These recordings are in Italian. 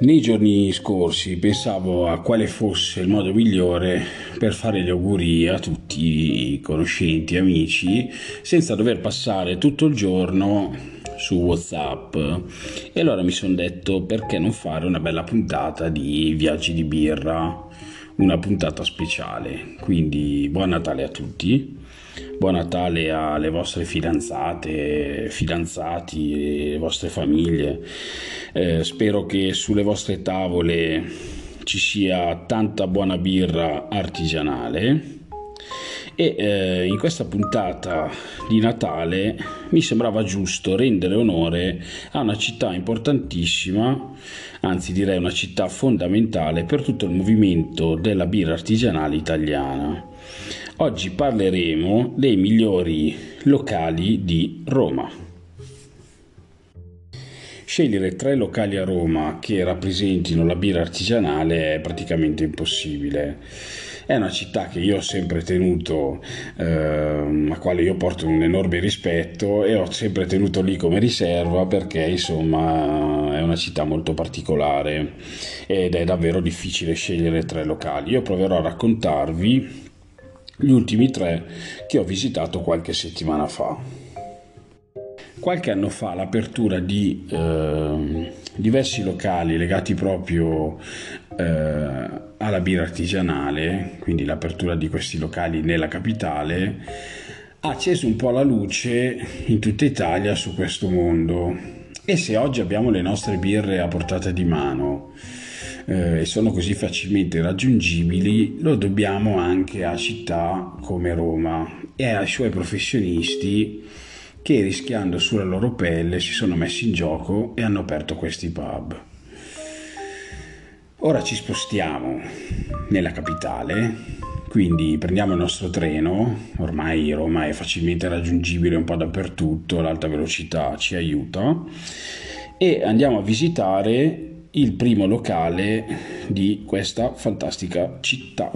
Nei giorni scorsi pensavo a quale fosse il modo migliore per fare gli auguri a tutti i conoscenti, amici, senza dover passare tutto il giorno su WhatsApp. E allora mi sono detto perché non fare una bella puntata di viaggi di birra, una puntata speciale. Quindi buon Natale a tutti. Buon Natale alle vostre fidanzate, fidanzati e le vostre famiglie. Eh, spero che sulle vostre tavole ci sia tanta buona birra artigianale e eh, in questa puntata di Natale mi sembrava giusto rendere onore a una città importantissima, anzi direi una città fondamentale per tutto il movimento della birra artigianale italiana. Oggi parleremo dei migliori locali di Roma. Scegliere tre locali a Roma che rappresentino la birra artigianale è praticamente impossibile. È una città che io ho sempre tenuto, eh, a quale io porto un enorme rispetto e ho sempre tenuto lì come riserva perché insomma è una città molto particolare ed è davvero difficile scegliere tre locali. Io proverò a raccontarvi gli ultimi tre che ho visitato qualche settimana fa. Qualche anno fa l'apertura di eh, diversi locali legati proprio eh, alla birra artigianale, quindi l'apertura di questi locali nella capitale, ha acceso un po' la luce in tutta Italia su questo mondo. E se oggi abbiamo le nostre birre a portata di mano, eh, e sono così facilmente raggiungibili, lo dobbiamo anche a città come Roma e ai suoi professionisti che rischiando sulla loro pelle si sono messi in gioco e hanno aperto questi pub. Ora ci spostiamo nella capitale, quindi prendiamo il nostro treno, ormai Roma è facilmente raggiungibile un po' dappertutto, l'alta velocità ci aiuta, e andiamo a visitare il primo locale di questa fantastica città.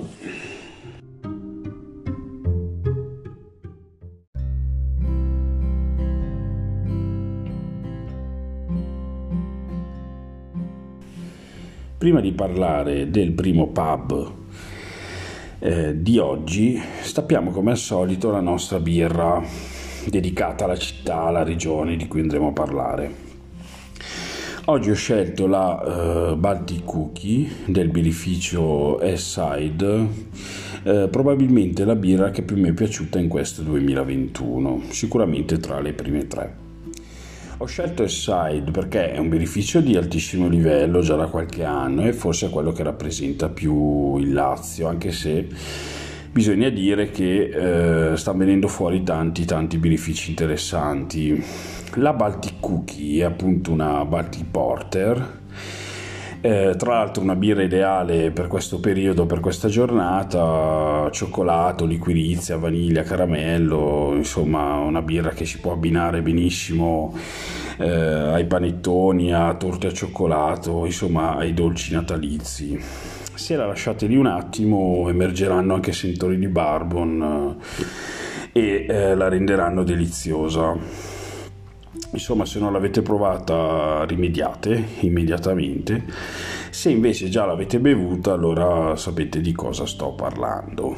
Prima di parlare del primo pub eh, di oggi, stappiamo come al solito la nostra birra dedicata alla città, alla regione di cui andremo a parlare. Oggi ho scelto la uh, Baltic Cookie del birrificio S-Side, uh, probabilmente la birra che più mi è piaciuta in questo 2021, sicuramente tra le prime tre. Ho scelto S-Side perché è un birrificio di altissimo livello già da qualche anno e forse è quello che rappresenta più il Lazio, anche se bisogna dire che eh, stanno venendo fuori tanti tanti birrifici interessanti. La Baltic Cookie è appunto una Baltic Porter, eh, tra l'altro una birra ideale per questo periodo, per questa giornata, cioccolato, liquirizia, vaniglia, caramello, insomma una birra che si può abbinare benissimo eh, ai panettoni, a torte al cioccolato, insomma ai dolci natalizi. Se la lasciate lì un attimo emergeranno anche sentori di barbon eh, e eh, la renderanno deliziosa. Insomma, se non l'avete provata, rimediate immediatamente. Se invece già l'avete bevuta, allora sapete di cosa sto parlando.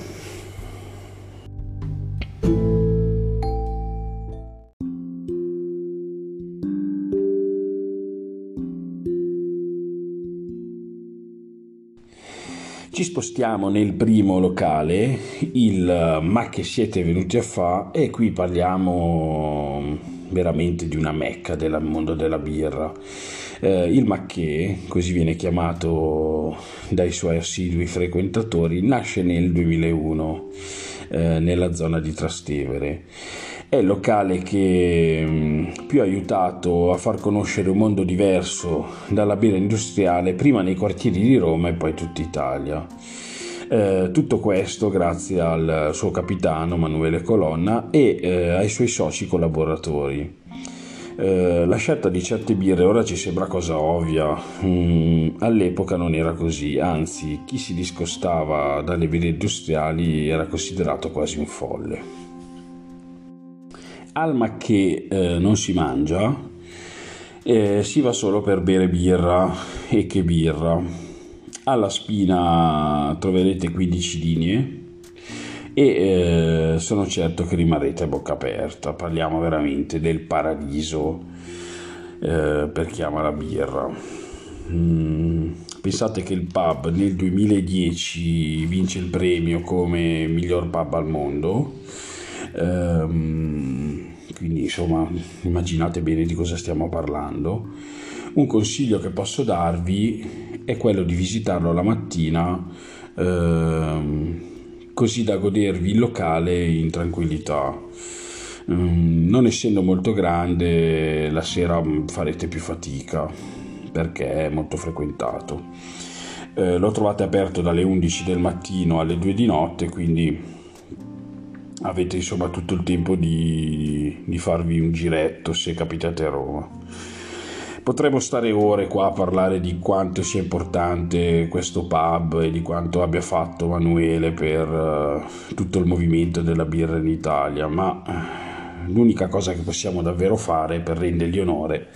Ci spostiamo nel primo locale, il Ma che siete venuti a fa e qui parliamo veramente di una mecca del mondo della birra. Eh, il Macché, così viene chiamato dai suoi assidui frequentatori, nasce nel 2001 eh, nella zona di Trastevere. È il locale che mm, più ha aiutato a far conoscere un mondo diverso dalla birra industriale, prima nei quartieri di Roma e poi tutta Italia. Eh, tutto questo grazie al suo capitano Manuele Colonna e eh, ai suoi soci collaboratori. Eh, la scelta di certe birre ora ci sembra cosa ovvia, mm, all'epoca non era così, anzi chi si discostava dalle birre industriali era considerato quasi un folle. Alma che eh, non si mangia, eh, si va solo per bere birra e che birra. Alla spina troverete 15 linee e eh, sono certo che rimarrete a bocca aperta. Parliamo veramente del paradiso eh, per chi ama la birra. Mm, pensate che il pub nel 2010 vince il premio come miglior pub al mondo. Ehm, quindi insomma immaginate bene di cosa stiamo parlando. Un consiglio che posso darvi è quello di visitarlo la mattina ehm, così da godervi il locale in tranquillità. Mm, non essendo molto grande, la sera farete più fatica perché è molto frequentato. Eh, lo trovate aperto dalle 11 del mattino alle 2 di notte, quindi avete insomma tutto il tempo di, di farvi un giretto se capitate a Roma. Potremmo stare ore qua a parlare di quanto sia importante questo pub e di quanto abbia fatto Manuele per uh, tutto il movimento della birra in Italia, ma eh, l'unica cosa che possiamo davvero fare per rendergli onore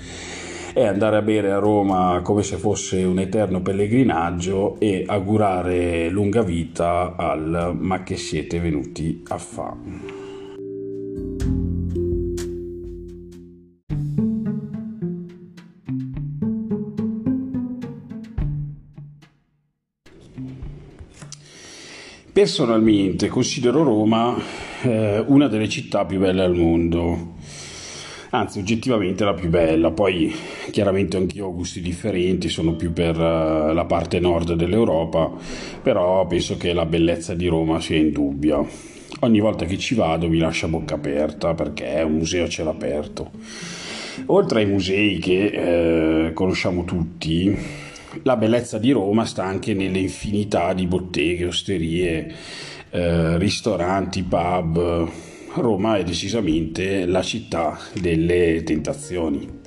è andare a bere a Roma come se fosse un eterno pellegrinaggio e augurare lunga vita al ma che siete venuti a fare. Personalmente considero Roma eh, una delle città più belle al mondo, anzi oggettivamente la più bella, poi chiaramente anch'io ho gusti differenti, sono più per uh, la parte nord dell'Europa, però penso che la bellezza di Roma sia indubbia. Ogni volta che ci vado mi lascia bocca aperta perché è un museo a cielo aperto. Oltre ai musei che eh, conosciamo tutti, la bellezza di Roma sta anche nelle infinità di botteghe, osterie, eh, ristoranti, pub. Roma è decisamente la città delle tentazioni.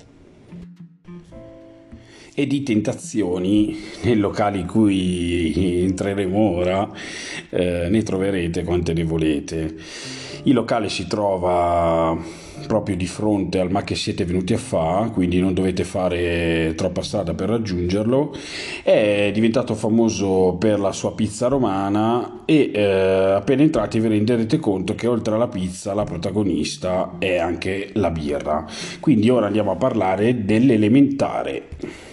E di tentazioni nel locale in cui entreremo ora eh, ne troverete quante ne volete. Il locale si trova proprio di fronte al ma che siete venuti a fare, quindi non dovete fare troppa strada per raggiungerlo. È diventato famoso per la sua pizza romana e eh, appena entrati vi renderete conto che oltre alla pizza la protagonista è anche la birra. Quindi ora andiamo a parlare dell'elementare.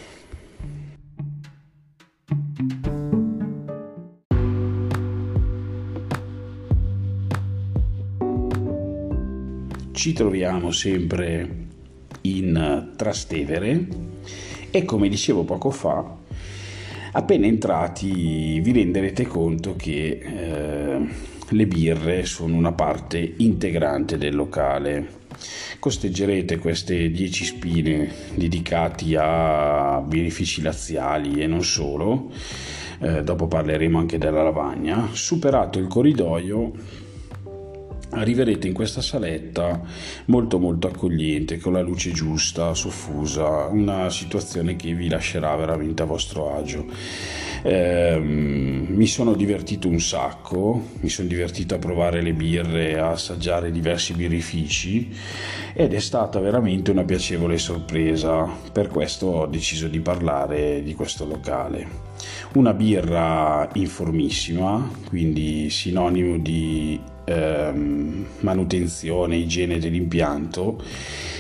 Ci troviamo sempre in Trastevere e come dicevo poco fa, appena entrati vi renderete conto che eh, le birre sono una parte integrante del locale. Costeggerete queste 10 spine dedicate a benefici laziali e non solo, eh, dopo parleremo anche della lavagna. Superato il corridoio arriverete in questa saletta molto molto accogliente con la luce giusta soffusa una situazione che vi lascerà veramente a vostro agio. Eh, mi sono divertito un sacco mi sono divertito a provare le birre a assaggiare diversi birrifici ed è stata veramente una piacevole sorpresa. Per questo ho deciso di parlare di questo locale. Una birra informissima quindi sinonimo di ehm, manutenzione, igiene dell'impianto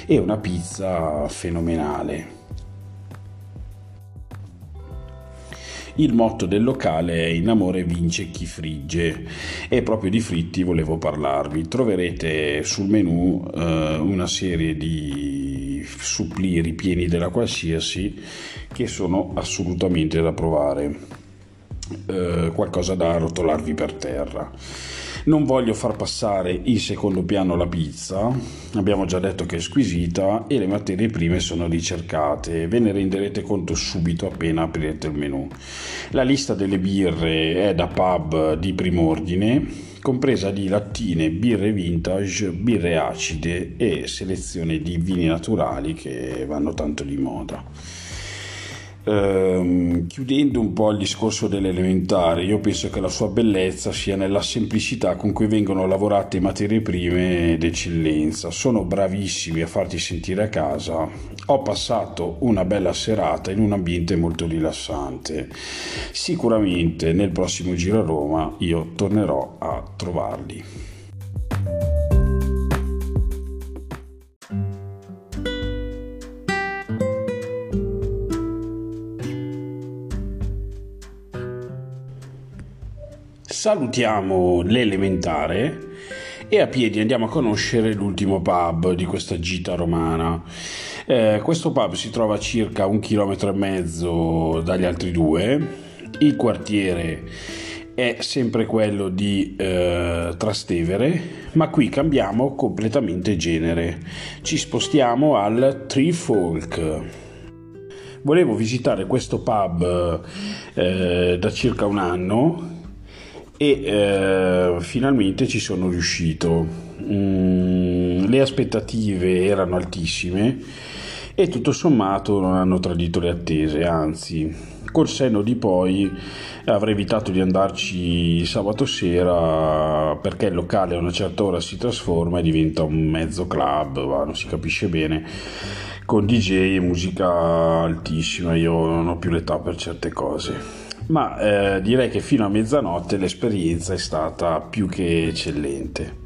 e una pizza fenomenale. Il motto del locale è In amore vince chi frigge e proprio di fritti volevo parlarvi. Troverete sul menù eh, una serie di supplì ripieni della qualsiasi che sono assolutamente da provare. Eh, qualcosa da rotolarvi per terra. Non voglio far passare in secondo piano la pizza, abbiamo già detto che è squisita e le materie prime sono ricercate, ve ne renderete conto subito appena aprirete il menù. La lista delle birre è da pub di primo ordine, compresa di lattine, birre vintage, birre acide e selezione di vini naturali che vanno tanto di moda. Ehm, chiudendo un po' il discorso dell'elementare, io penso che la sua bellezza sia nella semplicità con cui vengono lavorate materie prime d'eccellenza. Sono bravissimi a farti sentire a casa. Ho passato una bella serata in un ambiente molto rilassante. Sicuramente nel prossimo giro a Roma io tornerò a trovarli. Salutiamo l'elementare e a piedi andiamo a conoscere l'ultimo pub di questa gita romana. Eh, questo pub si trova a circa un chilometro e mezzo dagli altri due. Il quartiere è sempre quello di eh, Trastevere, ma qui cambiamo completamente genere. Ci spostiamo al Tree Folk. Volevo visitare questo pub eh, da circa un anno e eh, finalmente ci sono riuscito. Mm, le aspettative erano altissime e tutto sommato non hanno tradito le attese, anzi, col senno di poi avrei evitato di andarci sabato sera perché il locale a una certa ora si trasforma e diventa un mezzo club, ma non si capisce bene con DJ e musica altissima, io non ho più l'età per certe cose ma eh, direi che fino a mezzanotte l'esperienza è stata più che eccellente.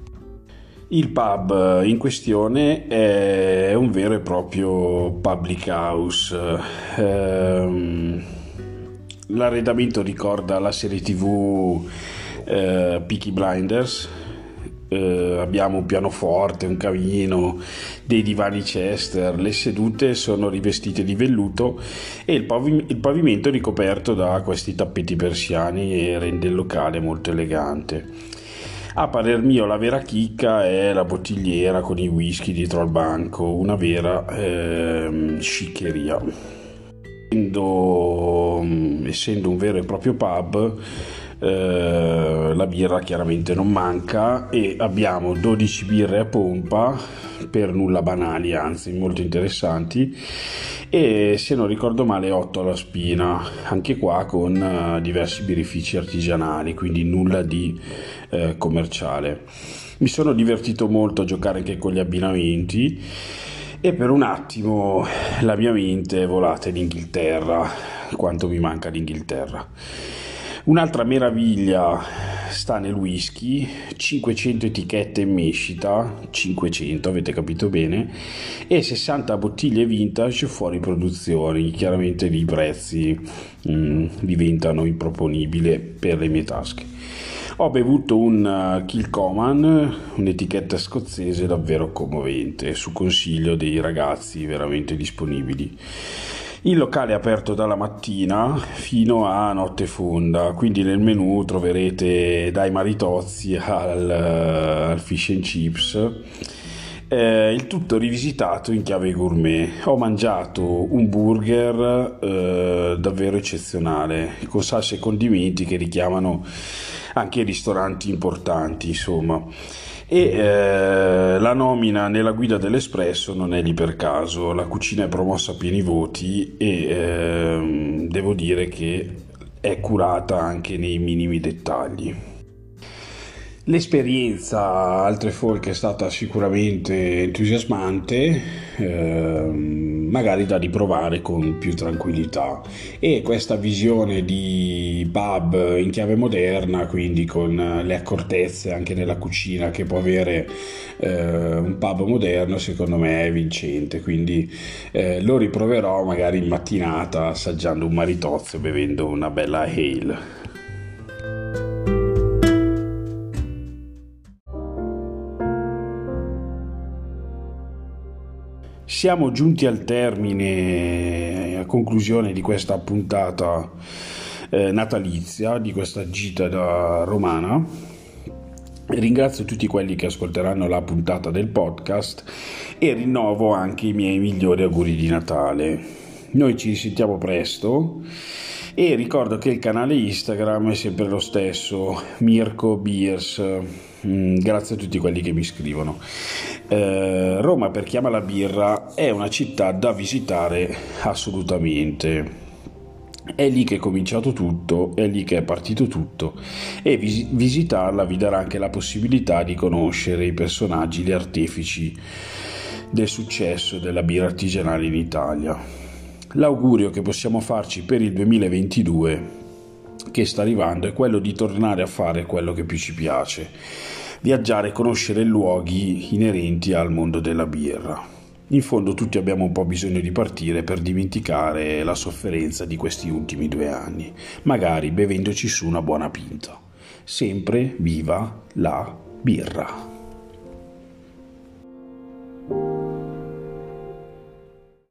Il pub in questione è un vero e proprio public house. Eh, l'arredamento ricorda la serie tv eh, Peaky Blinders eh, abbiamo un pianoforte, un camino, dei divani Chester, le sedute sono rivestite di velluto e il, pavim- il pavimento è ricoperto da questi tappeti persiani e rende il locale molto elegante. A parer mio la vera chicca è la bottigliera con i whisky dietro al banco, una vera eh, sciccheria. Essendo, essendo un vero e proprio pub, eh, la birra chiaramente non manca e abbiamo 12 birre a pompa per nulla banali anzi molto interessanti e se non ricordo male 8 alla spina anche qua con uh, diversi birrifici artigianali quindi nulla di uh, commerciale. Mi sono divertito molto a giocare anche con gli abbinamenti e per un attimo la mia mente è volata in Inghilterra quanto mi manca l'Inghilterra Un'altra meraviglia sta nel whisky, 500 etichette in mescita, 500 avete capito bene, e 60 bottiglie vintage fuori produzione, chiaramente i prezzi mm, diventano improponibili per le mie tasche. Ho bevuto un uh, Kilcoman, un'etichetta scozzese davvero commovente, su consiglio dei ragazzi veramente disponibili. Il locale è aperto dalla mattina fino a notte fonda, quindi nel menù troverete dai maritozzi al, al fish and chips. Eh, il tutto rivisitato in chiave gourmet. Ho mangiato un burger eh, davvero eccezionale, con salse e condimenti che richiamano anche ristoranti importanti, insomma e eh, la nomina nella guida dell'Espresso non è lì per caso, la cucina è promossa a pieni voti e eh, devo dire che è curata anche nei minimi dettagli. L'esperienza altre folk è stata sicuramente entusiasmante, ehm, magari da riprovare con più tranquillità e questa visione di pub in chiave moderna, quindi con le accortezze anche nella cucina che può avere eh, un pub moderno, secondo me è vincente, quindi eh, lo riproverò magari in mattinata assaggiando un maritozzo bevendo una bella ale. Siamo giunti al termine, a conclusione di questa puntata eh, natalizia, di questa gita da romana. Ringrazio tutti quelli che ascolteranno la puntata del podcast e rinnovo anche i miei migliori auguri di Natale. Noi ci risentiamo presto e ricordo che il canale Instagram è sempre lo stesso, Mirko Beers. Mm, grazie a tutti quelli che mi scrivono. Eh, Roma, per chi ama la birra, è una città da visitare assolutamente. È lì che è cominciato tutto, è lì che è partito tutto e vis- visitarla vi darà anche la possibilità di conoscere i personaggi, gli artefici del successo della birra artigianale in Italia. L'augurio che possiamo farci per il 2022 che sta arrivando è quello di tornare a fare quello che più ci piace, viaggiare e conoscere luoghi inerenti al mondo della birra. In fondo tutti abbiamo un po' bisogno di partire per dimenticare la sofferenza di questi ultimi due anni, magari bevendoci su una buona pinta. Sempre viva la birra!